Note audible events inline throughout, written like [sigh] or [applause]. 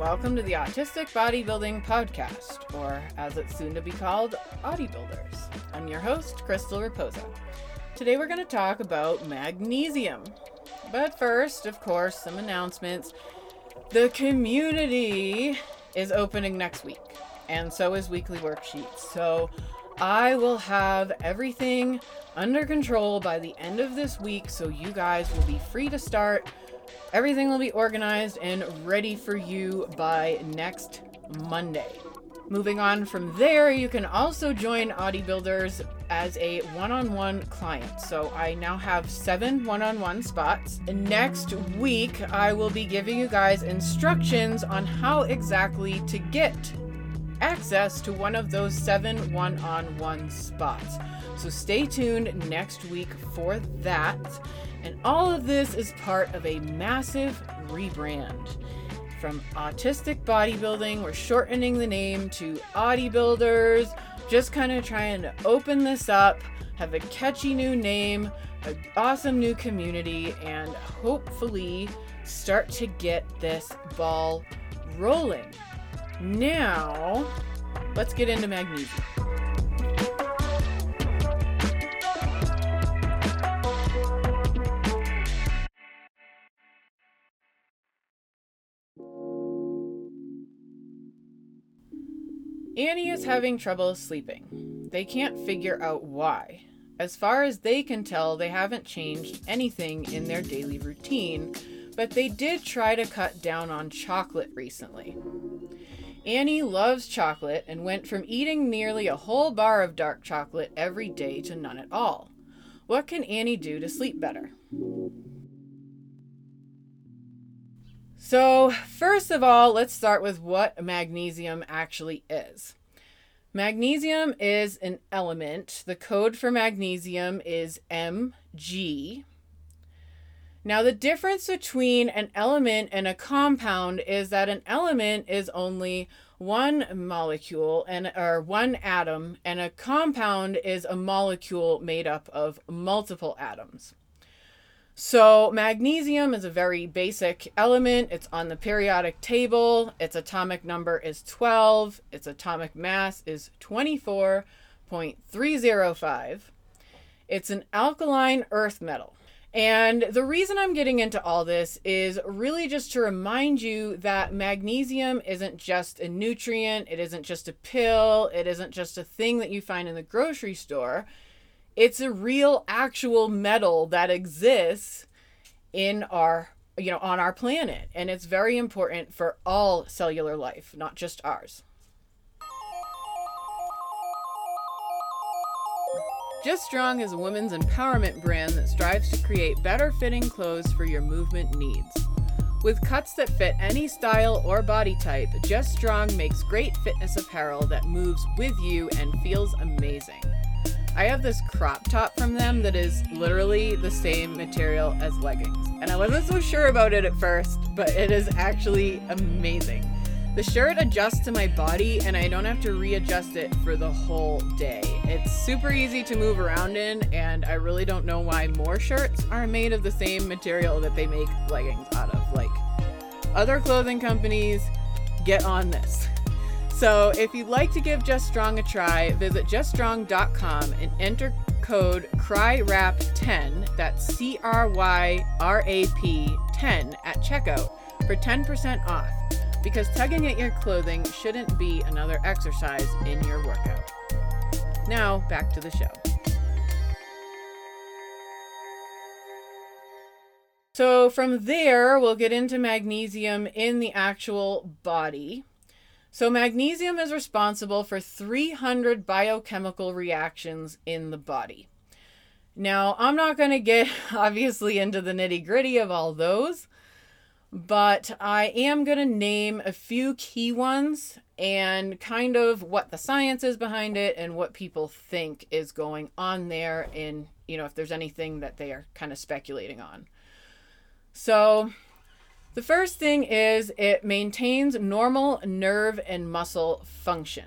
welcome to the Autistic Bodybuilding Podcast, or as it's soon to be called, Bodybuilders. I'm your host, Crystal Raposa. Today we're going to talk about magnesium. But first, of course, some announcements. The community is opening next week, and so is weekly worksheets. So I will have everything under control by the end of this week, so you guys will be free to start. Everything will be organized and ready for you by next Monday. Moving on from there, you can also join Autie Builders as a one on one client. So I now have seven one on one spots. Next week, I will be giving you guys instructions on how exactly to get access to one of those seven one on one spots. So stay tuned next week for that. And all of this is part of a massive rebrand from autistic bodybuilding. We're shortening the name to bodybuilders, just kind of trying to open this up, have a catchy new name, an awesome new community, and hopefully start to get this ball rolling. Now, let's get into magnesium. Annie is having trouble sleeping. They can't figure out why. As far as they can tell, they haven't changed anything in their daily routine, but they did try to cut down on chocolate recently. Annie loves chocolate and went from eating nearly a whole bar of dark chocolate every day to none at all. What can Annie do to sleep better? So, first of all, let's start with what magnesium actually is. Magnesium is an element. The code for magnesium is Mg. Now, the difference between an element and a compound is that an element is only one molecule and or one atom and a compound is a molecule made up of multiple atoms. So, magnesium is a very basic element. It's on the periodic table. Its atomic number is 12. Its atomic mass is 24.305. It's an alkaline earth metal. And the reason I'm getting into all this is really just to remind you that magnesium isn't just a nutrient, it isn't just a pill, it isn't just a thing that you find in the grocery store. It's a real actual metal that exists in our you know on our planet and it's very important for all cellular life, not just ours. Just Strong is a women's empowerment brand that strives to create better fitting clothes for your movement needs. With cuts that fit any style or body type, Just Strong makes great fitness apparel that moves with you and feels amazing. I have this crop top from them that is literally the same material as leggings. And I wasn't so sure about it at first, but it is actually amazing. The shirt adjusts to my body and I don't have to readjust it for the whole day. It's super easy to move around in, and I really don't know why more shirts are made of the same material that they make leggings out of. Like, other clothing companies, get on this. So, if you'd like to give Just Strong a try, visit juststrong.com and enter code CRYRAP10, that's C R Y R A P 10 at checkout for 10% off. Because tugging at your clothing shouldn't be another exercise in your workout. Now, back to the show. So, from there, we'll get into magnesium in the actual body. So, magnesium is responsible for 300 biochemical reactions in the body. Now, I'm not going to get [laughs] obviously into the nitty gritty of all those, but I am going to name a few key ones and kind of what the science is behind it and what people think is going on there, and you know, if there's anything that they are kind of speculating on. So, the first thing is it maintains normal nerve and muscle function.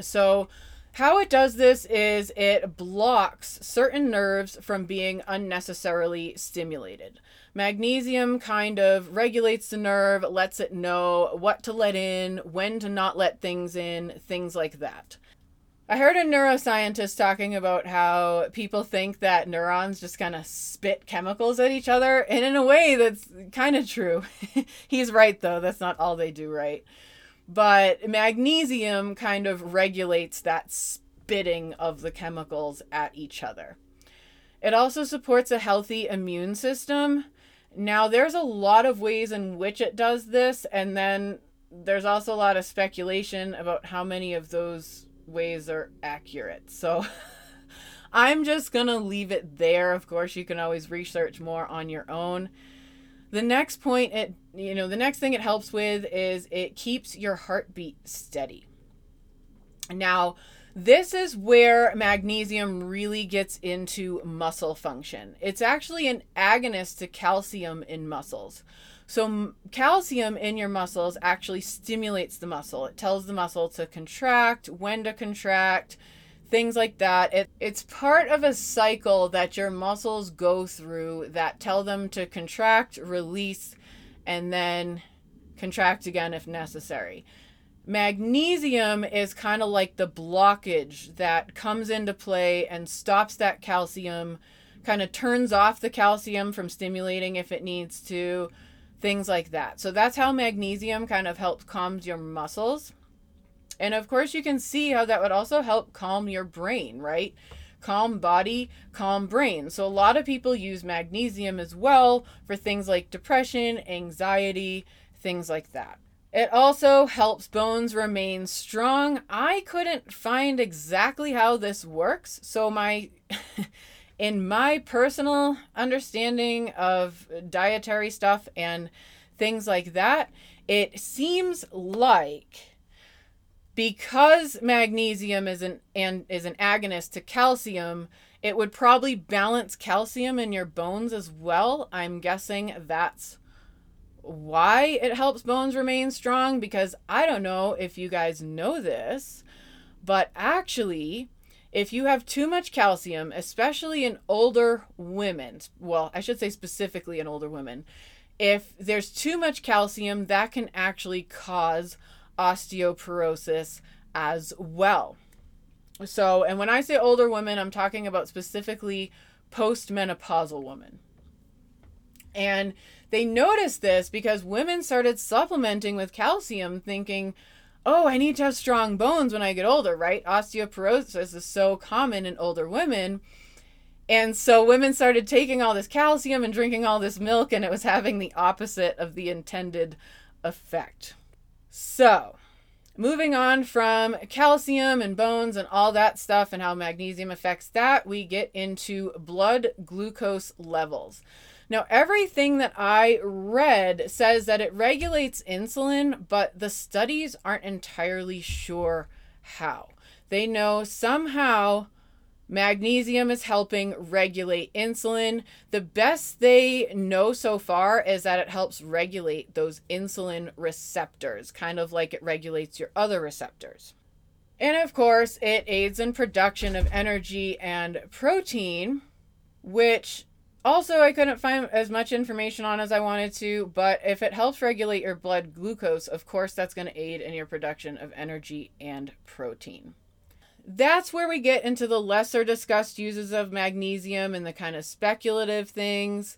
So, How it does this is it blocks certain nerves from being unnecessarily stimulated. Magnesium kind of regulates the nerve, lets it know what to let in, when to not let things in, things like that. I heard a neuroscientist talking about how people think that neurons just kind of spit chemicals at each other, and in a way, that's kind of true. [laughs] He's right, though. That's not all they do, right? But magnesium kind of regulates that spitting of the chemicals at each other. It also supports a healthy immune system. Now, there's a lot of ways in which it does this, and then there's also a lot of speculation about how many of those ways are accurate. So [laughs] I'm just going to leave it there. Of course, you can always research more on your own. The next point it you know, the next thing it helps with is it keeps your heartbeat steady. Now, this is where magnesium really gets into muscle function. It's actually an agonist to calcium in muscles. So, calcium in your muscles actually stimulates the muscle. It tells the muscle to contract, when to contract, things like that. It, it's part of a cycle that your muscles go through that tell them to contract, release, and then contract again if necessary. Magnesium is kind of like the blockage that comes into play and stops that calcium, kind of turns off the calcium from stimulating if it needs to things like that. So that's how magnesium kind of helps calms your muscles. And of course, you can see how that would also help calm your brain, right? Calm body, calm brain. So a lot of people use magnesium as well for things like depression, anxiety, things like that. It also helps bones remain strong. I couldn't find exactly how this works, so my [laughs] in my personal understanding of dietary stuff and things like that, it seems like because magnesium is an and is an agonist to calcium, it would probably balance calcium in your bones as well. I'm guessing that's why it helps bones remain strong because I don't know if you guys know this, but actually if you have too much calcium, especially in older women, well, I should say specifically in older women, if there's too much calcium, that can actually cause osteoporosis as well. So, and when I say older women, I'm talking about specifically postmenopausal women. And they noticed this because women started supplementing with calcium, thinking, oh, I need to have strong bones when I get older, right? Osteoporosis is so common in older women. And so women started taking all this calcium and drinking all this milk, and it was having the opposite of the intended effect. So, moving on from calcium and bones and all that stuff and how magnesium affects that, we get into blood glucose levels. Now, everything that I read says that it regulates insulin, but the studies aren't entirely sure how. They know somehow magnesium is helping regulate insulin. The best they know so far is that it helps regulate those insulin receptors, kind of like it regulates your other receptors. And of course, it aids in production of energy and protein, which also, I couldn't find as much information on as I wanted to, but if it helps regulate your blood glucose, of course, that's going to aid in your production of energy and protein. That's where we get into the lesser discussed uses of magnesium and the kind of speculative things.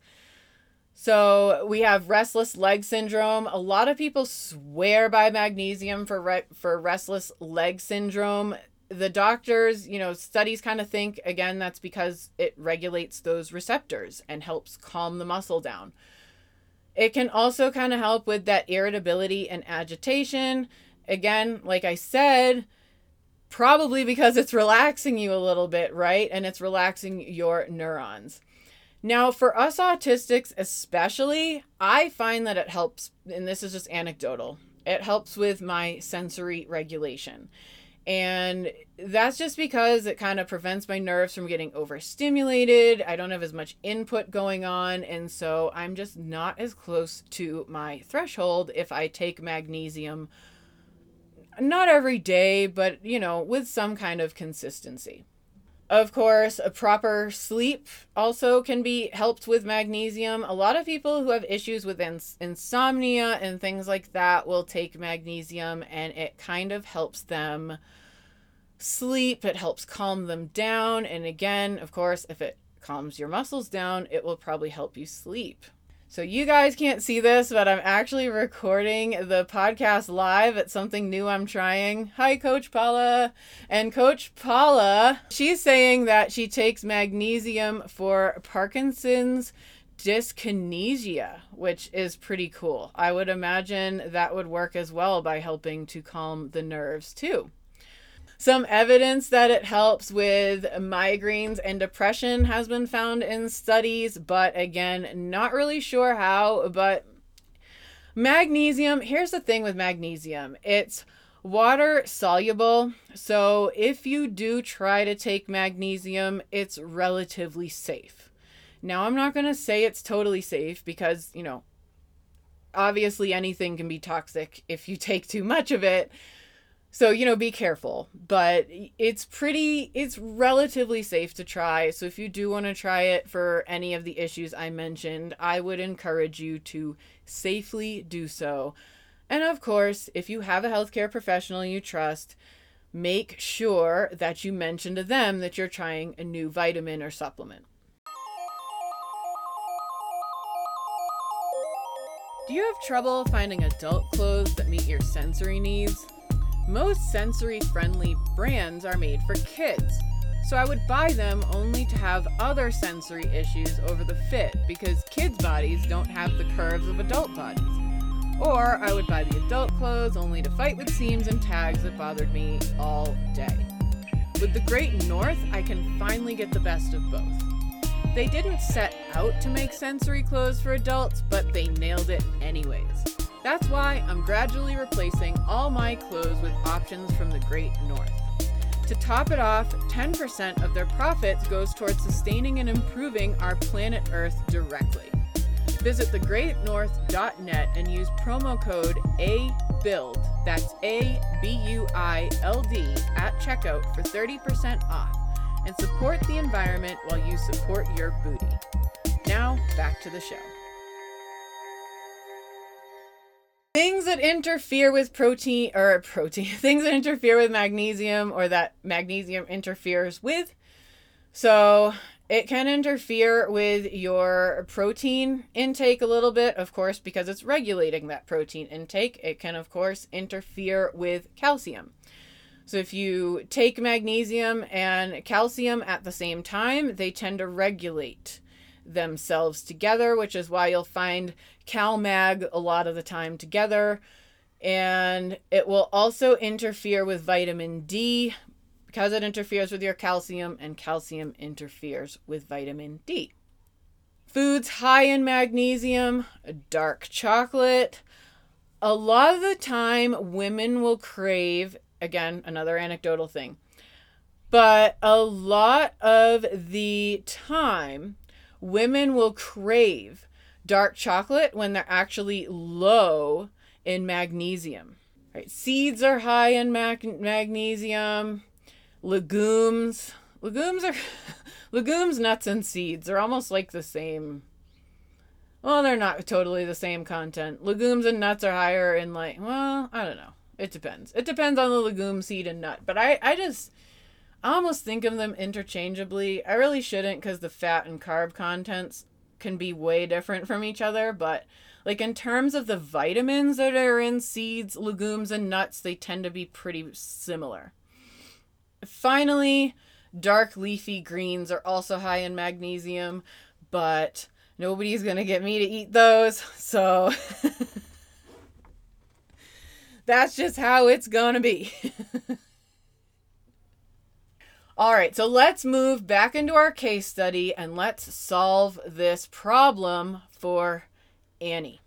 So we have restless leg syndrome. A lot of people swear by magnesium for re- for restless leg syndrome the doctors, you know, studies kind of think again that's because it regulates those receptors and helps calm the muscle down. It can also kind of help with that irritability and agitation. Again, like I said, probably because it's relaxing you a little bit, right? And it's relaxing your neurons. Now, for us autistics, especially, I find that it helps, and this is just anecdotal, it helps with my sensory regulation. And that's just because it kind of prevents my nerves from getting overstimulated. I don't have as much input going on. And so I'm just not as close to my threshold if I take magnesium. not every day, but you know, with some kind of consistency. Of course, a proper sleep also can be helped with magnesium. A lot of people who have issues with ins- insomnia and things like that will take magnesium and it kind of helps them sleep. It helps calm them down. And again, of course, if it calms your muscles down, it will probably help you sleep. So you guys can't see this, but I'm actually recording the podcast live. It's something new I'm trying. Hi, Coach Paula. And Coach Paula, she's saying that she takes magnesium for Parkinson's dyskinesia, which is pretty cool. I would imagine that would work as well by helping to calm the nerves too. Some evidence that it helps with migraines and depression has been found in studies, but again, not really sure how. But magnesium, here's the thing with magnesium it's water soluble. So if you do try to take magnesium, it's relatively safe. Now, I'm not going to say it's totally safe because, you know, obviously anything can be toxic if you [laughs] take too much of it. So, you know, be careful, but it's pretty, it's relatively safe to try. So, if you do want to try it for any of the issues I mentioned, I would encourage you to safely do so. And of course, if you have a healthcare professional you trust, make sure that you mention to them that you're trying a new vitamin or supplement. Do you have trouble finding adult clothes that meet your sensory needs? Most sensory friendly brands are made for kids, so I would buy them only to have other sensory issues over the fit because kids' bodies don't have the curves of adult bodies. Or I would buy the adult clothes only to fight with seams and tags that bothered me all day. With the Great North, I can finally get the best of both. They didn't set out to make sensory clothes for adults, but they nailed it anyways. That's why I'm gradually replacing all my clothes with options from the Great North. To top it off, 10% of their profits goes towards sustaining and improving our planet Earth directly. Visit thegreatnorth.net and use promo code ABUILD, that's A B U I L D, at checkout for 30% off and support the environment while you support your booty. Now, back to the show. That interfere with protein or protein [laughs] things that interfere with magnesium or that magnesium interferes with. So it can interfere with your protein intake a little bit of course because it's regulating that protein intake. It can of course interfere with calcium. So if you take magnesium and calcium at the same time they tend to regulate themselves together, which is why you'll find CalMag a lot of the time together. And it will also interfere with vitamin D because it interferes with your calcium, and calcium interferes with vitamin D. Foods high in magnesium, dark chocolate. A lot of the time, women will crave, again, another anecdotal thing, but a lot of the time, women will crave dark chocolate when they're actually low in magnesium. Right? Seeds are high in mag- magnesium. Legumes, legumes are [laughs] legumes, nuts and seeds are almost like the same. Well, they're not totally the same content. Legumes and nuts are higher in like, well, I don't know. It depends. It depends on the legume, seed, and nut. But I, I just I almost think of them interchangeably. I really shouldn't because the fat and carb contents can be way different from each other, but like in terms of the vitamins that are in seeds, legumes, and nuts, they tend to be pretty similar. Finally, dark leafy greens are also high in magnesium, but nobody's gonna get me to eat those, [laughs] so [laughs] that's just how it's gonna be. [laughs] All right, so let's move back into our case study and let's solve this problem for Annie.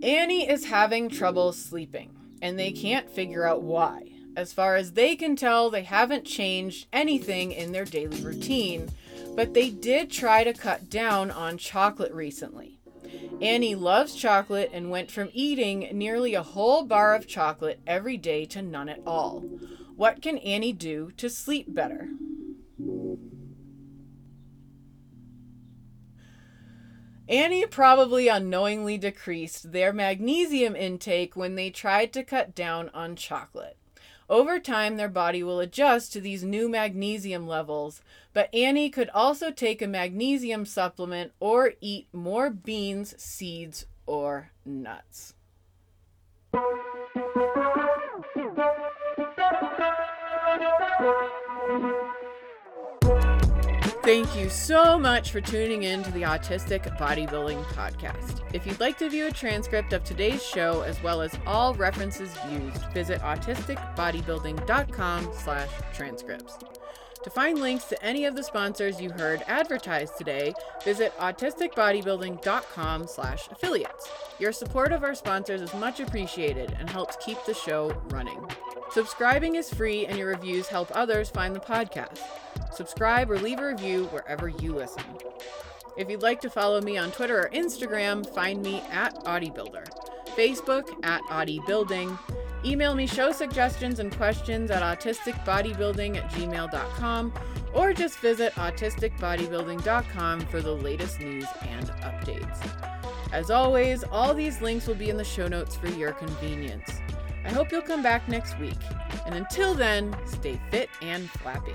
Annie is having trouble sleeping, and they can't figure out why. As far as they can tell, they haven't changed anything in their daily routine, but they did try to cut down on chocolate recently. Annie loves chocolate and went from eating nearly a whole bar of chocolate every day to none at all. What can Annie do to sleep better? Annie probably unknowingly decreased their magnesium intake when they tried to cut down on chocolate. Over time, their body will adjust to these new magnesium levels, but Annie could also take a magnesium supplement or eat more beans, seeds, or nuts. Thank you so much for tuning in to the Autistic Bodybuilding Podcast. If you'd like to view a transcript of today's show as well as all references used, visit autisticbodybuilding.com slash transcripts. To find links to any of the sponsors you heard advertised today, visit autisticbodybuilding.com slash affiliates. Your support of our sponsors is much appreciated and helps keep the show running. Subscribing is free and your reviews help others find the podcast. Subscribe or leave a review wherever you listen. If you'd like to follow me on Twitter or Instagram, find me at AutieBuilder, Facebook at AutieBuilding, email me show suggestions and questions at autisticbodybuilding at gmail.com, or just visit autisticbodybuilding.com for the latest news and updates. As always, all these links will be in the show notes for your convenience. I hope you'll come back next week. And until then, stay fit and flappy.